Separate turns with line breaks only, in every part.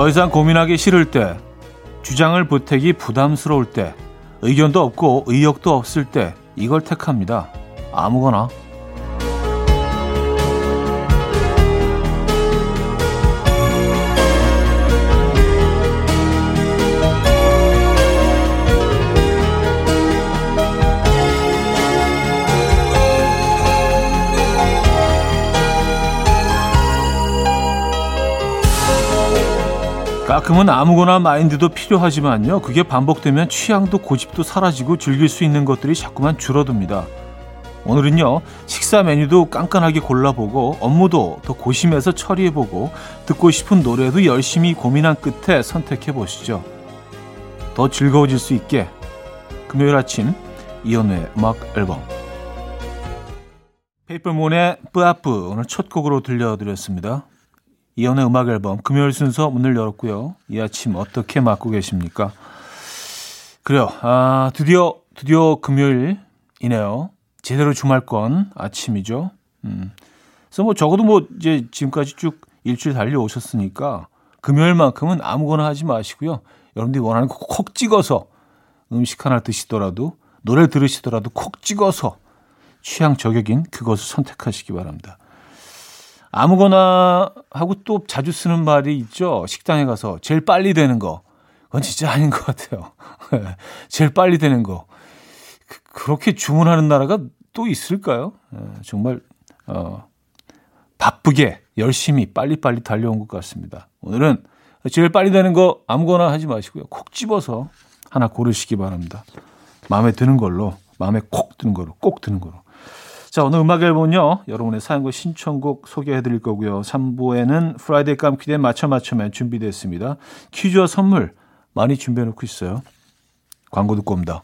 더 이상 고민하기 싫을 때, 주장을 보태기 부담스러울 때, 의견도 없고 의욕도 없을 때 이걸 택합니다. 아무거나. 가끔은 아무거나 마인드도 필요하지만요. 그게 반복되면 취향도 고집도 사라지고 즐길 수 있는 것들이 자꾸만 줄어듭니다. 오늘은요, 식사 메뉴도 깐깐하게 골라보고, 업무도 더 고심해서 처리해보고, 듣고 싶은 노래도 열심히 고민한 끝에 선택해보시죠. 더 즐거워질 수 있게, 금요일 아침, 이연우의 음악 앨범. 페이퍼몬의 뿌아뿌, 오늘 첫 곡으로 들려드렸습니다. 이연의 음악 앨범 금요일 순서 문을 열었고요. 이 아침 어떻게 맞고 계십니까? 그래요. 아, 드디어 드디어 금요일이네요. 제대로 주말권 아침이죠. 음. 그래서 뭐 적어도 뭐 이제 지금까지 쭉 일주일 달려오셨으니까 금요일만큼은 아무거나 하지 마시고요. 여러분들이 원하는 거 콕 찍어서 음식 하나 드시더라도 노래 들으시더라도 콕 찍어서 취향 저격인 그것을 선택하시기 바랍니다. 아무거나 하고 또 자주 쓰는 말이 있죠. 식당에 가서 제일 빨리 되는 거. 그건 진짜 아닌 것 같아요. 제일 빨리 되는 거. 그, 렇게 주문하는 나라가 또 있을까요? 예, 정말 어, 바쁘게 열심히 빨리빨리 달려온 것 같습니다. 오늘은 제일 빨리 되는 거 아무거나 하지 마시고요. 콕 집어서 하나 고르시기 바랍니다. 마음에 드는 걸로, 마음에 콕 드는 걸로, 꼭 드는 걸로. 자, 오늘 음악 앨범은요. 여러분의 사연과 신청곡 소개해 드릴 거고요. 3부에는 Friday 깜퀴데이 맞춰 맞춰맨 준비됐습니다. 퀴즈와 선물 많이 준비해 놓고 있어요. 광고 듣고 옵니다.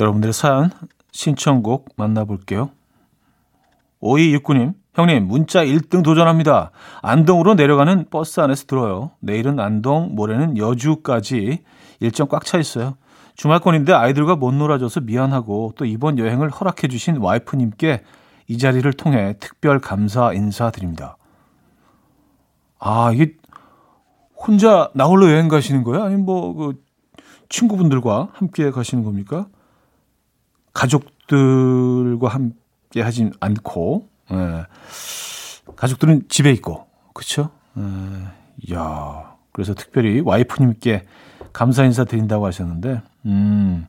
여러분들의 사연 신청곡 만나볼게요. 5269님, 형님, 문자 1등 도전합니다. 안동으로 내려가는 버스 안에서 들어요. 내일은 안동, 모레는 여주까지 일정 꽉 차 있어요. 주말권인데 아이들과 못 놀아줘서 미안하고 또 이번 여행을 허락해 주신 와이프님께 이 자리를 통해 특별 감사 인사드립니다. 아, 이게 혼자 나홀로 여행 가시는 거예요? 아니면 뭐, 그, 친구분들과 함께 가시는 겁니까? 가족들과 함께 하진 않고, 예. 가족들은 집에 있고, 그쵸? 예. 야 그래서 특별히 와이프님께 감사 인사 드린다고 하셨는데, 음,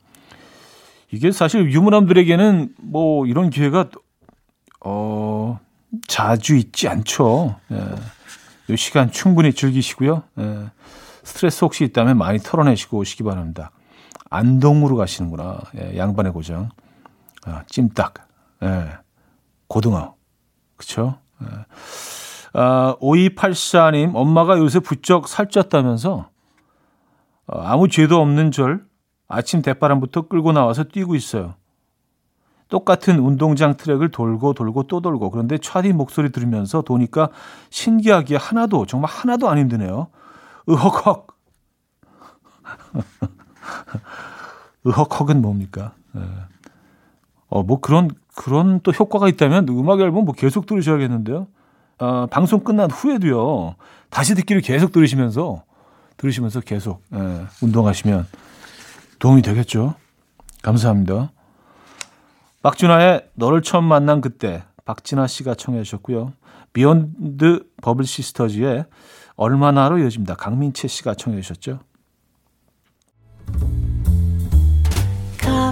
이게 사실 유부남들에게는 뭐 이런 기회가, 어, 자주 있지 않죠. 예. 이 시간 충분히 즐기시고요. 예, 스트레스 혹시 있다면 많이 털어내시고 오시기 바랍니다. 안동으로 가시는구나. 예, 양반의 고장. 아, 찜닭. 예, 고등어. 그쵸? 예. 아, 5284님, 엄마가 요새 부쩍 살쪘다면서 어, 아무 죄도 없는 절 아침 대바람부터 끌고 나와서 뛰고 있어요. 똑같은 운동장 트랙을 돌고 돌고 또 돌고 그런데 차디 목소리 들으면서 도니까 신기하게 하나도 정말 하나도 안 힘드네요. 으헉헉. 으헉헉은 뭡니까? 네. 어, 뭐 그런 그런 또 효과가 있다면 음악 앨범 뭐 계속 들으셔야겠는데요. 어, 방송 끝난 후에도요. 다시 듣기를 계속 들으시면서 들으시면서 계속 예, 운동하시면 도움이 되겠죠. 감사합니다. 박준하의 너를 처음 만난 그때 박진아 씨가 청해 주셨고요. 비욘드 버블 시스터즈의 얼마나로 이어집니다. 강민채 씨가 청해 주셨죠.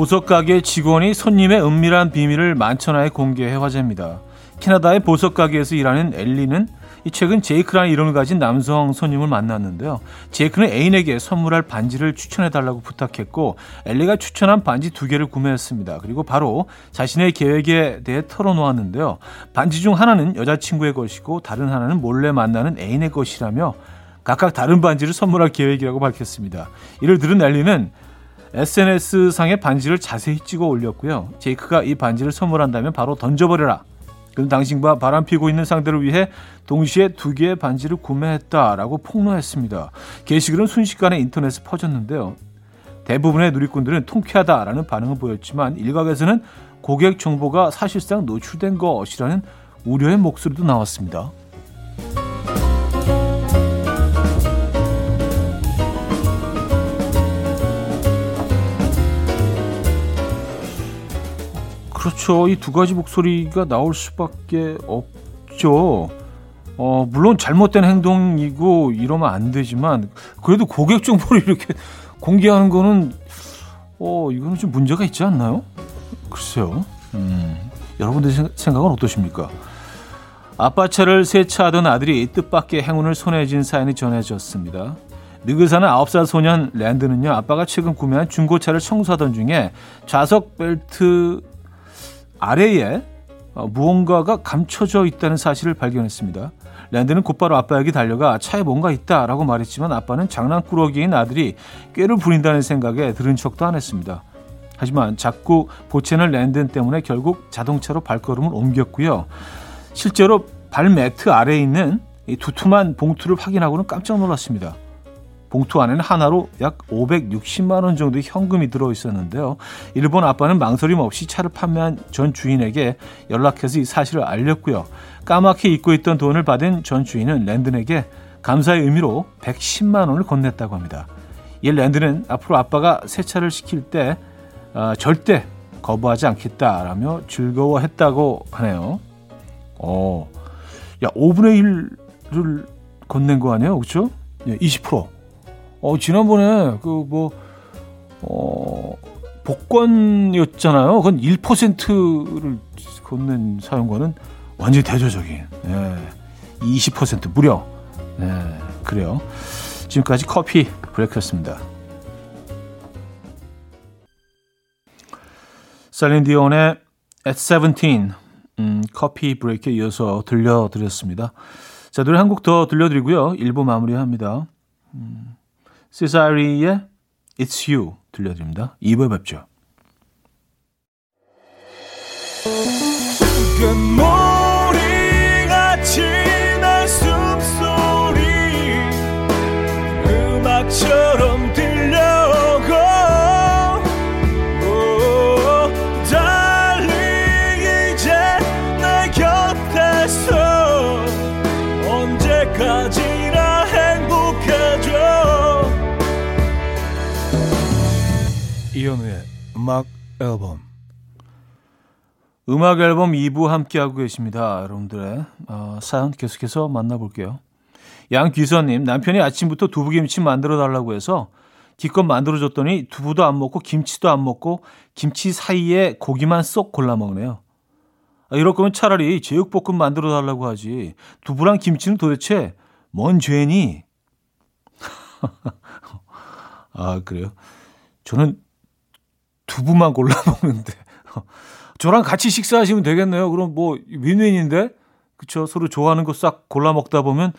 보석 가게 직원이 손님의 은밀한 비밀을 만천하에 공개해 화제입니다. 캐나다의 보석 가게에서 일하는 엘리는 최근 제이크라는 이름을 가진 남성 손님을 만났는데요. 제이크는 애인에게 선물할 반지를 추천해달라고 부탁했고 엘리가 추천한 반지 두 개를 구매했습니다. 그리고 바로 자신의 계획에 대해 털어놓았는데요. 반지 중 하나는 여자친구의 것이고 다른 하나는 몰래 만나는 애인의 것이라며 각각 다른 반지를 선물할 계획이라고 밝혔습니다. 이를 들은 엘리는 SNS상에 반지를 자세히 찍어 올렸고요. 제이크가 이 반지를 선물한다면 바로 던져버려라. 그는 당신과 바람피고 있는 상대를 위해 동시에 두 개의 반지를 구매했다라고 폭로했습니다. 게시글은 순식간에 인터넷에 퍼졌는데요. 대부분의 누리꾼들은 통쾌하다라는 반응을 보였지만 일각에서는 고객 정보가 사실상 노출된 것이라는 우려의 목소리도 나왔습니다. 그렇죠. 이 두 가지 목소리가 나올 수밖에 없죠. 어, 물론 잘못된 행동이고 이러면 안 되지만 그래도 고객 정보를 이렇게 공개하는 거는 어, 이거는 좀 문제가 있지 않나요? 글쎄요. 음, 여러분들 생각은 어떠십니까? 아빠 차를 세차하던 아들이 뜻밖의 행운을 손에 쥔 사연이 전해졌습니다. 미국 사는 9살 소년 랜드는요, 아빠가 최근 구매한 중고차를 청소하던 중에 좌석 벨트 아래에 어, 무언가가 감춰져 있다는 사실을 발견했습니다. 랜드는 곧바로 아빠에게 달려가 차에 뭔가 있다라고 말했지만 아빠는 장난꾸러기인 아들이 꾀를 부린다는 생각에 들은 척도 안 했습니다. 하지만 자꾸 보채는 랜드 때문에 결국 자동차로 발걸음을 옮겼고요. 실제로 발 매트 아래에 있는 이 두툼한 봉투를 확인하고는 깜짝 놀랐습니다. 봉투 안에는 하나로 약 560만 원 정도의 현금이 들어 있었는데요. 일본 아빠는 망설임 없이 차를 판매한 전 주인에게 연락해서 이 사실을 알렸고요. 까맣게 잊고 있던 돈을 받은 전 주인은 랜든에게 감사의 의미로 110만 원을 건넸다고 합니다. 이 랜드는 앞으로 아빠가 세차를 시킬 때 어, 절대 거부하지 않겠다라며 즐거워했다고 하네요. 어, 야 5분의 1을 건넨 거 아니에요, 그렇죠? 예, 20%. 어, 지난번에 그 뭐, 어, 복권이었잖아요. 그건 1%를 걷는 사용과는 완전히 대조적인. 예. 20% 무려. 예, 그래요. 지금까지 커피 브레이크였습니다. 셀린 디온의 At 17 음, 커피 브레이크에 이어서 들려드렸습니다. 자, 노래 한 곡 더 들려드리고요. 1부 마무리합니다. 음. 시사리의 It's You 들려드립니다. 2부에 뵙죠. 이현우의 음악 앨범 음악 앨범 2부 함께하고 계십니다. 여러분들의 어, 사연 계속해서 만나볼게요. 양귀서님 남편이 아침부터 두부김치 만들어 달라고 해서 기껏 만들어줬더니 두부도 안 먹고 김치도 안 먹고 김치 사이에 고기만 쏙 골라 먹네요. 아, 이럴 거면 차라리 제육볶음 만들어 달라고 하지. 두부랑 김치는 도대체 뭔 죄니? 아 그래요? 저는 두부만 골라 먹는데 저랑 같이 식사하시면 되겠네요. 그럼 뭐 윈윈인데 그쵸 서로 좋아하는 거 싹 골라 먹다 보면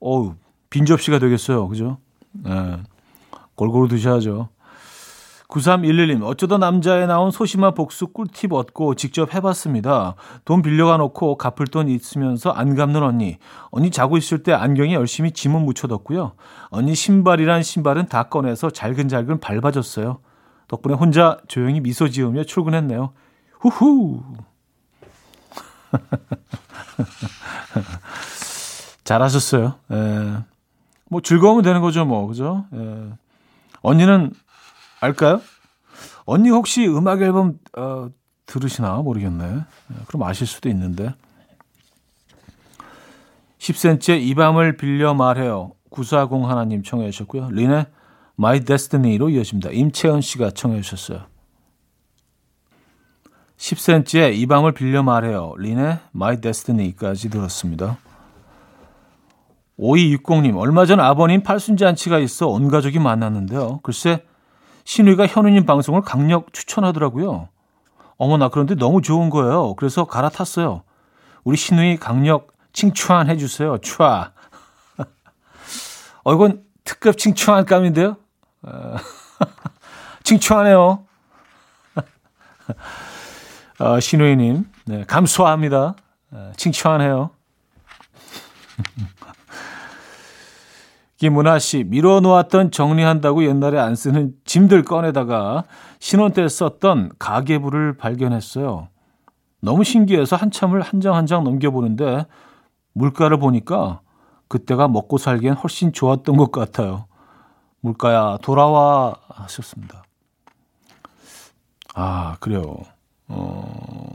어우 빈 접시가 되겠어요. 그죠? 네. 골고루 드셔야죠. 9311님, 어쩌다 남자에 나온 소심한 복수 꿀팁 얻고 직접 해봤습니다. 돈 빌려가 놓고 갚을 돈 있으면서 안 갚는 언니. 언니 자고 있을 때 안경에 열심히 지문 묻혀뒀고요. 언니 신발이란 신발은 다 꺼내서 잘근잘근 밟아줬어요. 덕분에 혼자 조용히 미소 지으며 출근했네요. 후후. 잘하셨어요. 예. 뭐 즐거우면 되는 거죠, 뭐. 그죠? 예. 언니는 알까요? 언니 혹시 음악 앨범 어, 들으시나 모르겠네. 예, 그럼 아실 수도 있는데. 10cm의 이 밤을 빌려 말해요. 940 하나님 청해 주셨고요. 린의 My Destiny로 이어집니다. 임채연 씨가 청해 주셨어요. 10cm의 이 밤을 빌려 말해요. 린의 My Destiny까지 들었습니다. 5260님, 얼마 전 아버님 팔순잔치가 있어 온 가족이 만났는데요. 글쎄, 신우이가 현우님 방송을 강력 추천하더라고요. 어머나, 그런데 너무 좋은 거예요. 그래서 갈아탔어요. 우리 신우이 강력 칭추한 해주세요. 추아. 어, 이건 특급 칭추한 감인데요? 어, 칭추하네요. 어, 신우이님, 네, 감수합니다. 어, 칭추하네요. 김문아 씨, 밀어놓았던 정리한다고 옛날에 안 쓰는 짐들 꺼내다가 신혼 때 썼던 가계부를 발견했어요. 너무 신기해서 한참을 한 장 한장 넘겨보는데 물가를 보니까 그때가 먹고 살기엔 훨씬 좋았던 것 같아요. 물가야 돌아와 하셨습니다. 아 그래요. 어,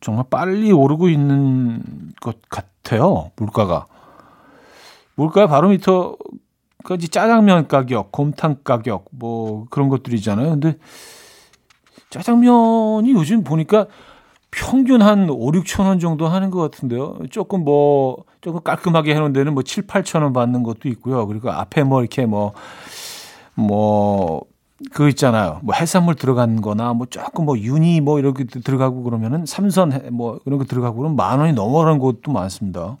정말 빨리 오르고 있는 것 같아요. 물가가. 물가의 바로미터까지 짜장면 가격, 곰탕 가격 뭐 그런 것들이잖아요. 근데 짜장면이 요즘 보니까 평균 한 5, 6천 원 정도 하는 것 같은데요. 조금 뭐, 조금 깔끔하게 해놓은 데는 뭐 7, 8천 원 받는 것도 있고요. 그리고 앞에 뭐 이렇게 뭐, 뭐, 그 있잖아요. 뭐 해산물 들어간 거나 뭐 조금 뭐 윤이 뭐 이렇게 들어가고 그러면은 삼선 뭐 이런 거 들어가고 그러면 만 원이 넘어가는 곳도 많습니다.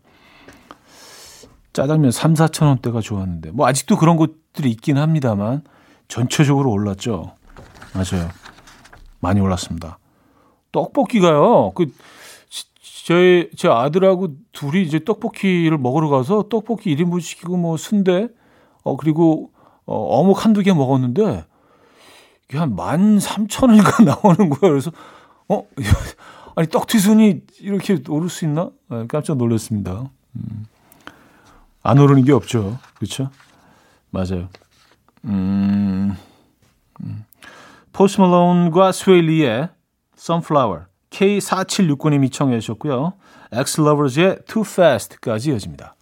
짜장면 3, 4천 원대가 좋았는데 뭐 아직도 그런 곳들이 있긴 합니다만 전체적으로 올랐죠. 맞아요. 많이 올랐습니다. 떡볶이가요. 그 제, 제 아들하고 둘이 이제 떡볶이를 먹으러 가서 떡볶이 1인분 시키고 뭐 순대, 어, 그리고 어, 어묵 한두 개 먹었는데 이게 한 13,000원인가 나오는 거예요. 그래서, 어? 아니, 떡튀순이 이렇게 오를 수 있나? 네, 깜짝 놀랐습니다. 음. 안 오르는 게 없죠. 그렇죠? 맞아요. 음. 음. 포스 말론과 스웨일리의 Sunflower K4769님이 청해 주셨고요. 엑슬러버즈의 Too Fast까지 이어집니다.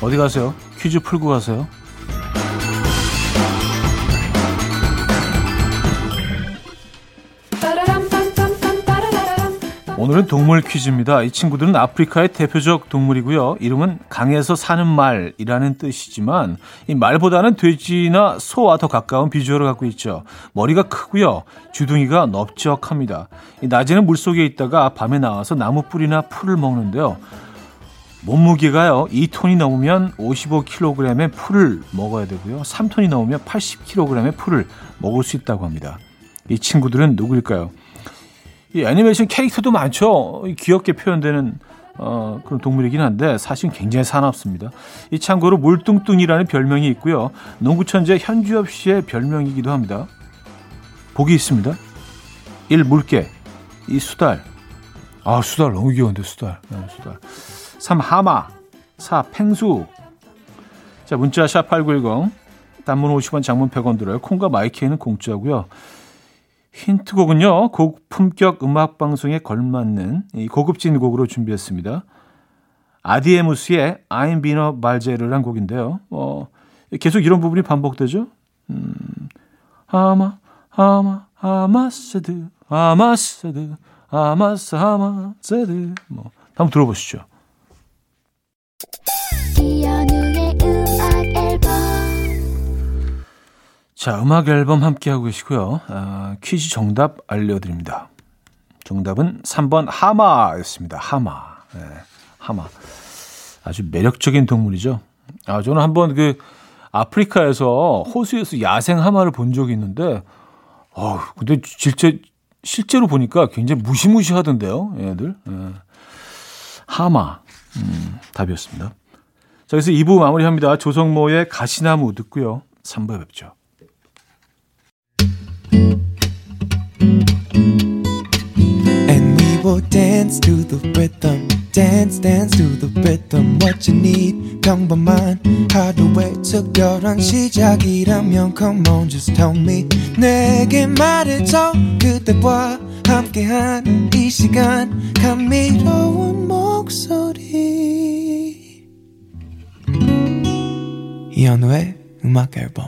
어디 가세요? 퀴즈 풀고 가세요. 오늘은 동물 퀴즈입니다. 이 친구들은 아프리카의 대표적 동물이고요. 이름은 강에서 사는 말이라는 뜻이지만 이 말보다는 돼지나 소와 더 가까운 비주얼을 갖고 있죠. 머리가 크고요. 주둥이가 넓적합니다. 낮에는 물속에 있다가 밤에 나와서 나무 뿌리나 풀을 먹는데요. 몸무게가요. 2톤이 넘으면 55kg의 풀을 먹어야 되고요. 3톤이 넘으면 80kg의 풀을 먹을 수 있다고 합니다. 이 친구들은 누구일까요? 이 애니메이션 캐릭터도 많죠. 귀엽게 표현되는 어, 그런 동물이긴 한데 사실 굉장히 사납습니다. 이 참고로 물뚱뚱이라는 별명이 있고요. 농구 천재 현주엽 씨의 별명이기도 합니다. 복이 있습니다. 1. 물개 2. 수달 아 수달 너무 귀여운데 수달 네, 수달 3. 하마 4. 팽수 자 문자 샵 8910 단문 50원 장문 100원 들어요. 콩과 마이키에는 공짜고요. 힌트곡은요, 고품격 음악 방송에 걸맞는 이 고급진 곡으로 준비했습니다. 아디에무스의 I'm a 발제르란 곡인데요. 어, 계속 이런 부분이 반복되죠. 음, 하마, 하마, 하마세드, 하마세드, 하마스, 하마세드. 뭐, 한번 들어보시죠. 자, 음악 앨범 함께하고 계시고요. 아, 퀴즈 정답 알려드립니다. 정답은 3번 하마였습니다. 하마. 네, 하마. 아주 매력적인 동물이죠. 아, 저는 한번 그 아프리카에서 호수에서 야생 하마를 본 적이 있는데, 어, 근데 실제, 실제로 보니까 굉장히 무시무시하던데요, 얘들. 네. 하마. 음, 답이었습니다. 자, 그래서 2부 마무리합니다. 조성모의 가시나무 듣고요. 3부에 뵙죠.
Dance to the rhythm dance dance to the rhythm what you need 평범한 하루의 특별한 시작이라면 come on just tell me 내게 말해줘 그대와 함께한 이 시간 감미로운 목소리 이현우의 음악 앨범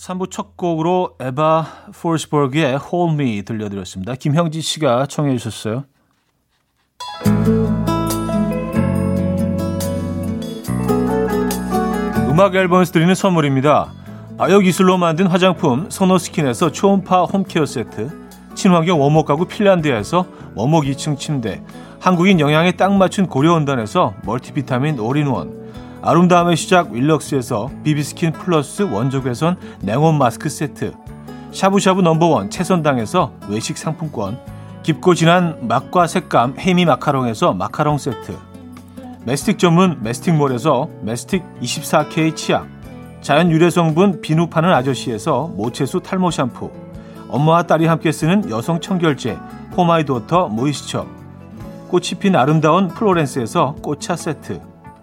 3부 첫 곡으로 에바 포스버그의 Hold Me 들려드렸습니다. 김형지 씨가 청해 주셨어요. 음악 앨범에서 드리는 선물입니다. 아역 기술로 만든 화장품 소노스킨에서 초음파 home care 세트 친환경 원목 가구 핀란드에서 원목 2층 침대 한국인 영양에 딱 맞춘 고려은단에서 멀티비타민 올인원 아름다움의 시작 윌럭스에서 비비스킨 플러스 원적외선 냉온 마스크 세트 샤브샤브 number one 채선당에서 외식 상품권 깊고 진한 맛과 색감 해미 마카롱에서 마카롱 세트 메스틱 전문 메스틱몰에서 메스틱 24K 치약 자연 유래 성분 비누 파는 아저씨에서 모체수 탈모 샴푸 엄마와 딸이 함께 쓰는 여성 청결제 포마이도터 모이스처 꽃이 핀 아름다운 플로렌스에서 꽃차 세트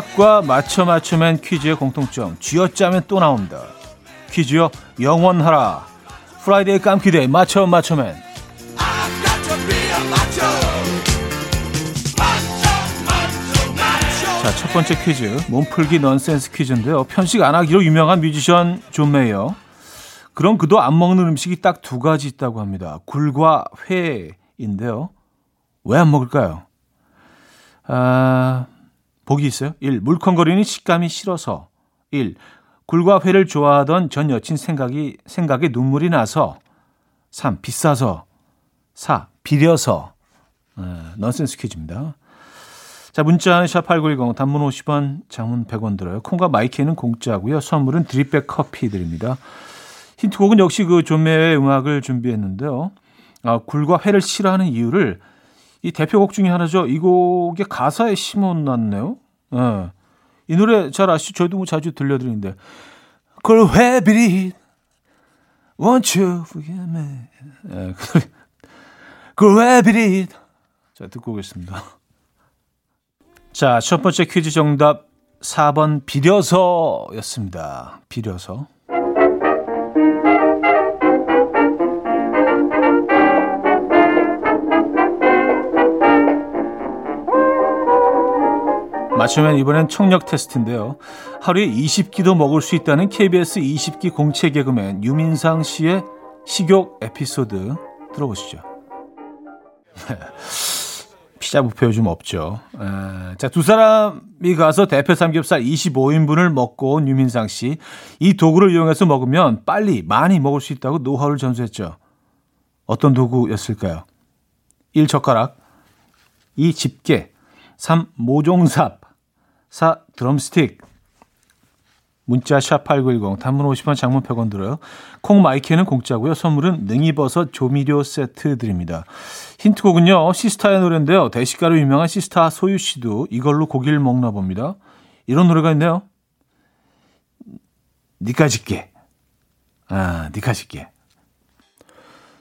치약과 맞춰 맞춰맨 퀴즈의 공통점 쥐어짜면 또 나온다. 퀴즈여 영원하라. Friday 깜퀴데이 맞춰 맞춰맨 자, 첫 번째 퀴즈. 몸풀기 넌센스 퀴즈인데요. 편식 안 하기로 유명한 뮤지션 존 메이어. 그럼 그도 안 먹는 음식이 딱 두 가지 있다고 합니다. 굴과 회인데요. 왜 안 먹을까요? 아... 보기 있어요. 1. 물컹거리는 식감이 싫어서. 1. 굴과 회를 좋아하던 전 여친 생각이, 생각에 눈물이 나서. 3. 비싸서. 4. 비려서. 네, 넌센스 퀴즈입니다. 자, 문자는 샵8910 단문 50원, 장문 100원 들어요. 콩과 마이케이는 공짜고요. 선물은 drip bag 커피 드립니다. 힌트곡은 역시 그 존매의 음악을 준비했는데요. 아, 굴과 회를 싫어하는 이유를 이 대표곡 중에 하나죠. 이 곡의 가사에 심어놨네요. 예. 이 노래 잘 아시죠? 저희도 뭐 자주 들려드리는데. 그걸 왜 비리 Want you forget me. 예, 그걸 왜 비리 자, 듣고 오겠습니다. 자, 첫 번째 퀴즈 정답 4번 비려서였습니다. 비려서. 맞추면 이번엔 청력 테스트인데요. 하루에 20끼도 먹을 수 있다는 KBS 20끼 공채 개그맨 유민상 씨의 식욕 에피소드 들어보시죠. 피자 부페 요즘 없죠. 에, 자, 두 사람이 가서 대패 삼겹살 25인분을 먹고 온 유민상 씨. 이 도구를 이용해서 먹으면 빨리 많이 먹을 수 있다고 노하우를 전수했죠. 어떤 도구였을까요? 1. 젓가락 2. 집게 3. 모종삽 4. 드럼스틱 문자 샵8910 단문 50원 장문 100원 들어요. 콩 마이크는 공짜고요. 선물은 능이버섯 조미료 세트 드립니다. 힌트곡은요. 시스타의 노래인데요. 대식가로 유명한 시스타 소유 씨도 이걸로 고기를 먹나 봅니다. 이런 노래가 있네요. 니까 짓게. 아, 니까 짓게.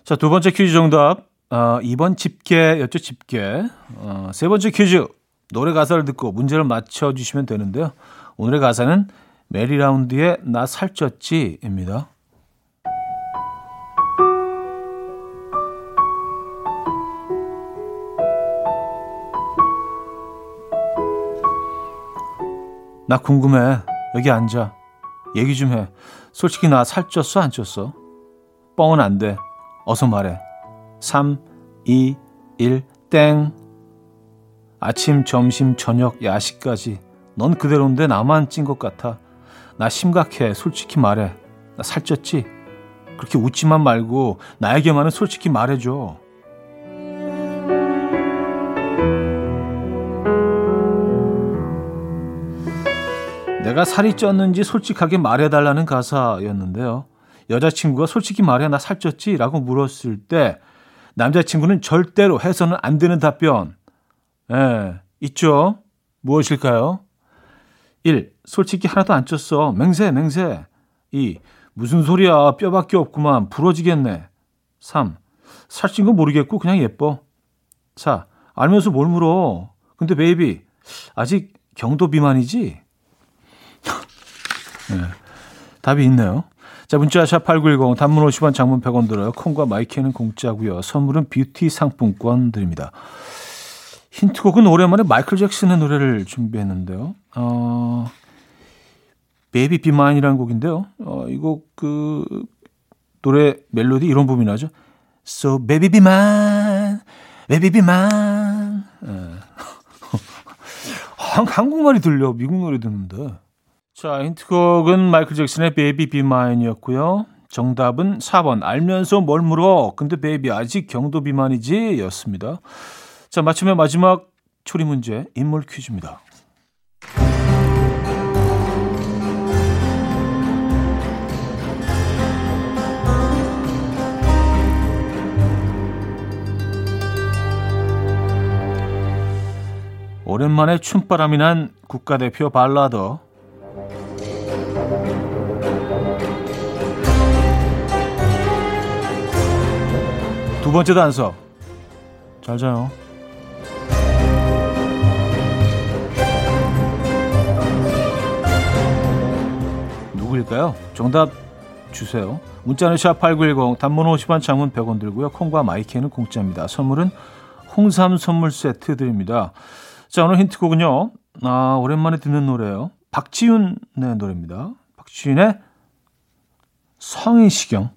자, 두 번째 퀴즈 정답. 어, 2번 집게였죠, 집게. 어, 세 번째 퀴즈. 노래 가사를 듣고 문제를 맞춰주시면 되는데요. 오늘의 가사는 메리라운드의 나 살쪘지입니다. 나 궁금해. 여기 앉아. 얘기 좀 해. 솔직히 나 살쪘어, 안 쪘어? 뻥은 안 돼. 어서 말해. 3, 2, 1, 땡. 아침, 점심, 저녁, 야식까지. 넌 그대로인데 나만 찐 것 같아. 나 심각해. 솔직히 말해. 나 살쪘지? 그렇게 웃지만 말고 나에게만은 솔직히 말해줘. 내가 살이 쪘는지 솔직하게 말해달라는 가사였는데요. 여자친구가 솔직히 말해 나 살쪘지? 라고 물었을 때 남자친구는 절대로 해서는 안 되는 답변. 예, 있죠? 무엇일까요? 1. 솔직히 하나도 안 쪘어. 맹세, 맹세. 2. 무슨 소리야. 뼈밖에 없구만. 부러지겠네. 3. 살찐 거 모르겠고 그냥 예뻐. 4. 알면서 뭘 물어. 근데 baby, 아직 경도 비만이지? 네, 답이 있네요. 자, 문자 샵 8910 단문 50원 장문 100원 들어요. 콩과 마이케이는 공짜고요. 선물은 뷰티 상품권 드립니다. 힌트곡은 오랜만에 마이클 잭슨의 노래를 준비했는데요. 어, Baby Be Mine이라는 곡인데요. 어, 이곡 그 노래 멜로디 이런 부분이 나오죠. So baby be mine, baby be mine. 예. 한국말이 들려 미국 노래 듣는데. 자, 힌트곡은 마이클 잭슨의 Baby Be Mine이었고요. 정답은 4번 알면서 뭘 물어 근데 baby 아직 경도 비만이지 였습니다. 자 맞춤의 마지막 추리 문제 인물 퀴즈입니다. 오랜만에 춤바람이 난 국가대표 발라더 두 번째 단서. 잘 자요. 누구일까요? 정답 주세요. 문자는 샵8910 단문 50원 장문 100원 들고요. 콩과 마이키는 공짜입니다. 선물은 홍삼 선물 세트 드립니다. 자, 오늘 힌트곡은요. 아, 오랜만에 듣는 노래예요. 박지윤의 노래입니다. 박지윤의 성인시경.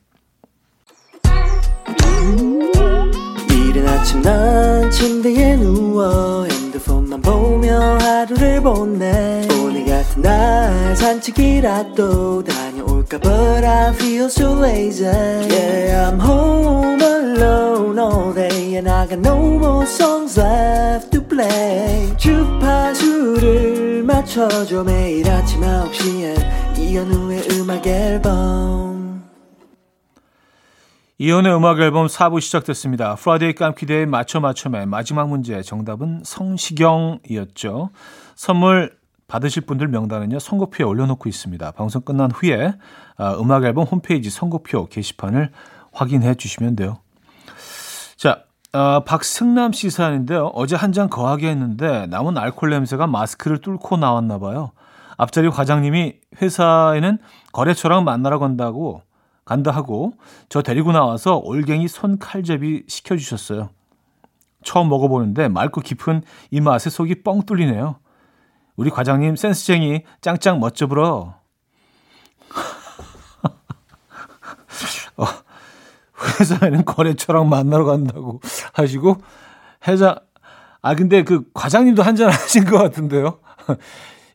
아침 난 침대에 누워 핸드폰만 보며 하루를 보내 날 산책이라도 다녀올까 But I feel so lazy Yeah I'm home alone all day And I got no more songs left to play 주파수를 맞춰줘 매일 아침 9시에 이현우의 음악 앨범 이현우의 음악 앨범 4부 시작됐습니다. Friday 깜퀴데이 맞춰 맞춰의 마지막 문제 정답은 성시경이었죠. 선물 받으실 분들 명단은요 선곡표에 올려놓고 있습니다. 방송 끝난 후에 아, 음악 앨범 홈페이지 선곡표 게시판을 확인해 주시면 돼요. 자, 어, 박승남 씨 사연인데요. 어제 한 잔 거하게 했는데 남은 알코올 냄새가 마스크를 뚫고 나왔나 봐요. 앞자리 과장님이 회사에는 거래처랑 만나러 간다고 간다 하고 저 데리고 나와서 올갱이 손칼제비 시켜주셨어요. 처음 먹어보는데 맑고 깊은 이 맛에 속이 뻥 뚫리네요. 우리 과장님 센스쟁이 짱짱 멋져 불어. 어, 회사에는 거래처랑 만나러 간다고 하시고 회사 아 근데 그 과장님도 한잔 하신 것 같은데요.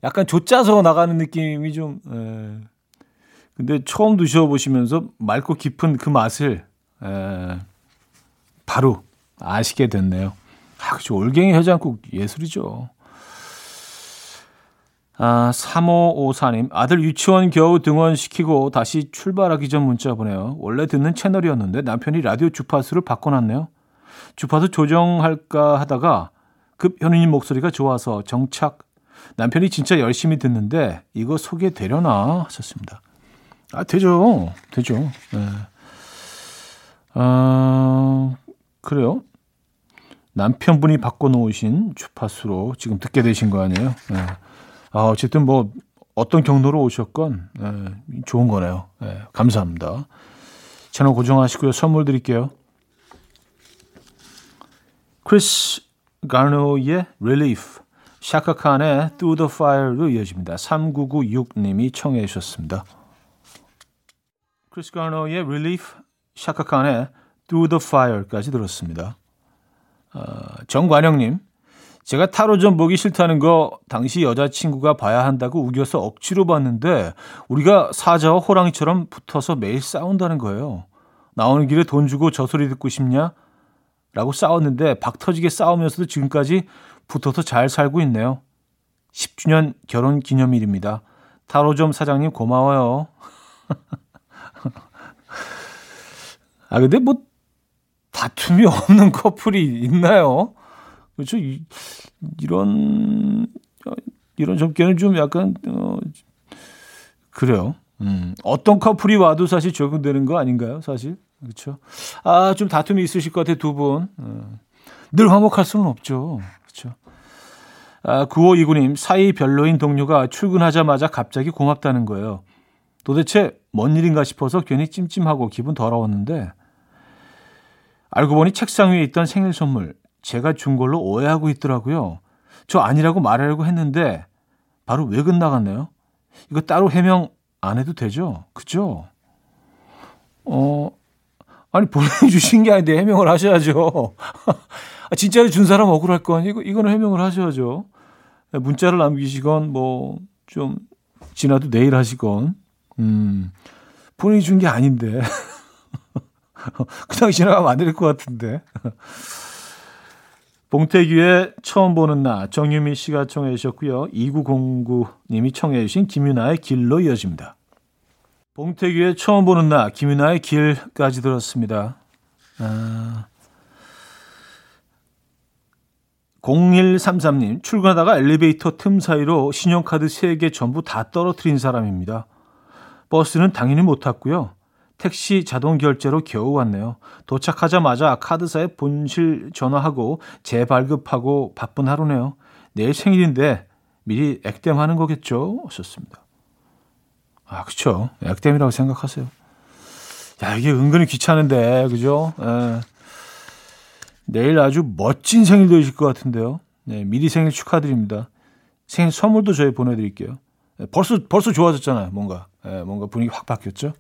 약간 조짜서 나가는 느낌이 좀 에. 근데 처음 드셔보시면서 맑고 깊은 그 맛을 에, 바로 아시게 됐네요. 아, 그죠. 올갱이 해장국 예술이죠. 아, 3554님, 아들 유치원 겨우 등원시키고 다시 출발하기 전 문자 보내요. 원래 듣는 채널이었는데 남편이 라디오 주파수를 바꿔놨네요. 주파수 조정할까 하다가 급 현우님 목소리가 좋아서 정착. 남편이 진짜 열심히 듣는데 이거 소개되려나 하셨습니다. 아, 되죠. 되죠. 네. 아, 그래요. 남편분이 바꿔놓으신 주파수로 지금 듣게 되신 거 아니에요? 네. 아, 어쨌든 뭐 어떤 경로로 오셨건 네, 좋은 거네요. 네, 감사합니다. 채널 고정하시고요. 선물 드릴게요. 크리스 가노의 Relief, 샤카칸의 Through the Fire로 이어집니다. 3996님이 청해 주셨습니다. 크리스 가노의 Relief, 샤카칸의 Through the Fire까지 들었습니다. 어, 정관영님, 제가 타로 좀 보기 싫다는 거 당시 여자친구가 봐야 한다고 우겨서 억지로 봤는데 우리가 사자와 호랑이처럼 붙어서 매일 싸운다는 거예요. 나오는 길에 돈 주고 저 소리 듣고 싶냐? 라고 싸웠는데 박 터지게 싸우면서도 지금까지 붙어서 잘 살고 있네요. 10주년 결혼 기념일입니다. 타로점 사장님 고마워요. 아 근데 뭐 다툼이 없는 커플이 있나요? 그렇죠? 이, 이런 이런 접견은 좀 약간 어, 그래요. 음, 어떤 커플이 와도 사실 적용되는 거 아닌가요? 사실 그렇죠. 아, 좀 다툼이 있으실 것 같아 두 분. 어. 늘 화목할 수는 없죠. 그렇죠. 아, 9529님, 사이 별로인 동료가 출근하자마자 갑자기 고맙다는 거예요. 도대체 뭔 일인가 싶어서 괜히 찜찜하고 기분 더러웠는데, 알고 보니 책상 위에 있던 생일 선물, 제가 준 걸로 오해하고 있더라고요. 저 아니라고 말하려고 했는데, 바로 외근 나갔네요. 이거 따로 해명 안 해도 되죠? 그죠? 어, 아니, 보내주신 게 아닌데 해명을 하셔야죠. 아, 진짜로 준 사람 억울할 거 아니고, 이거는 해명을 하셔야죠. 문자를 남기시건, 뭐, 좀, 지나도 내일 하시건, 음, 보내준 게 아닌데. 그냥 지나가면 안 될 것 같은데. 봉태규의 처음 보는 나, 정유미 씨가 청해 주셨고요. 2909님이 청해 주신 김윤아의 길로 이어집니다. 봉태규의 처음 보는 나, 김윤아의 길까지 들었습니다. 아... 0133님, 출근하다가 엘리베이터 틈 사이로 신용카드 3개 전부 다 떨어뜨린 사람입니다. 버스는 당연히 못 탔고요. 택시 자동 결제로 겨우 왔네요. 도착하자마자 카드사에 본실 전화하고 재발급하고 바쁜 하루네요. 내일 생일인데 미리 액땜하는 거겠죠? 하셨습니다. 아, 그쵸. 액땜이라고 생각하세요. 야, 이게 은근히 귀찮은데, 그죠? 예. 내일 아주 멋진 생일 되실 것 같은데요. 네, 미리 생일 축하드립니다. 생일 선물도 저희 보내드릴게요. 예, 벌써, 벌써 좋아졌잖아요, 뭔가. 예, 뭔가 분위기 확 바뀌었죠?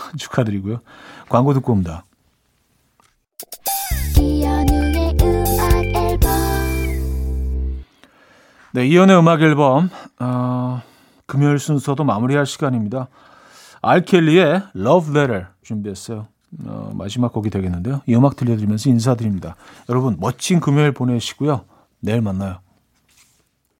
축하드리고요. 광고 듣고 옵니다. 네, 이연의 음악 앨범. 어, 금요일 순서도 마무리할 시간입니다. 알켈리의 Love Letter 준비했어요. 어, 마지막 곡이 되겠는데요. 이 음악 들려드리면서 인사드립니다. 여러분 멋진 금요일 보내시고요. 내일 만나요.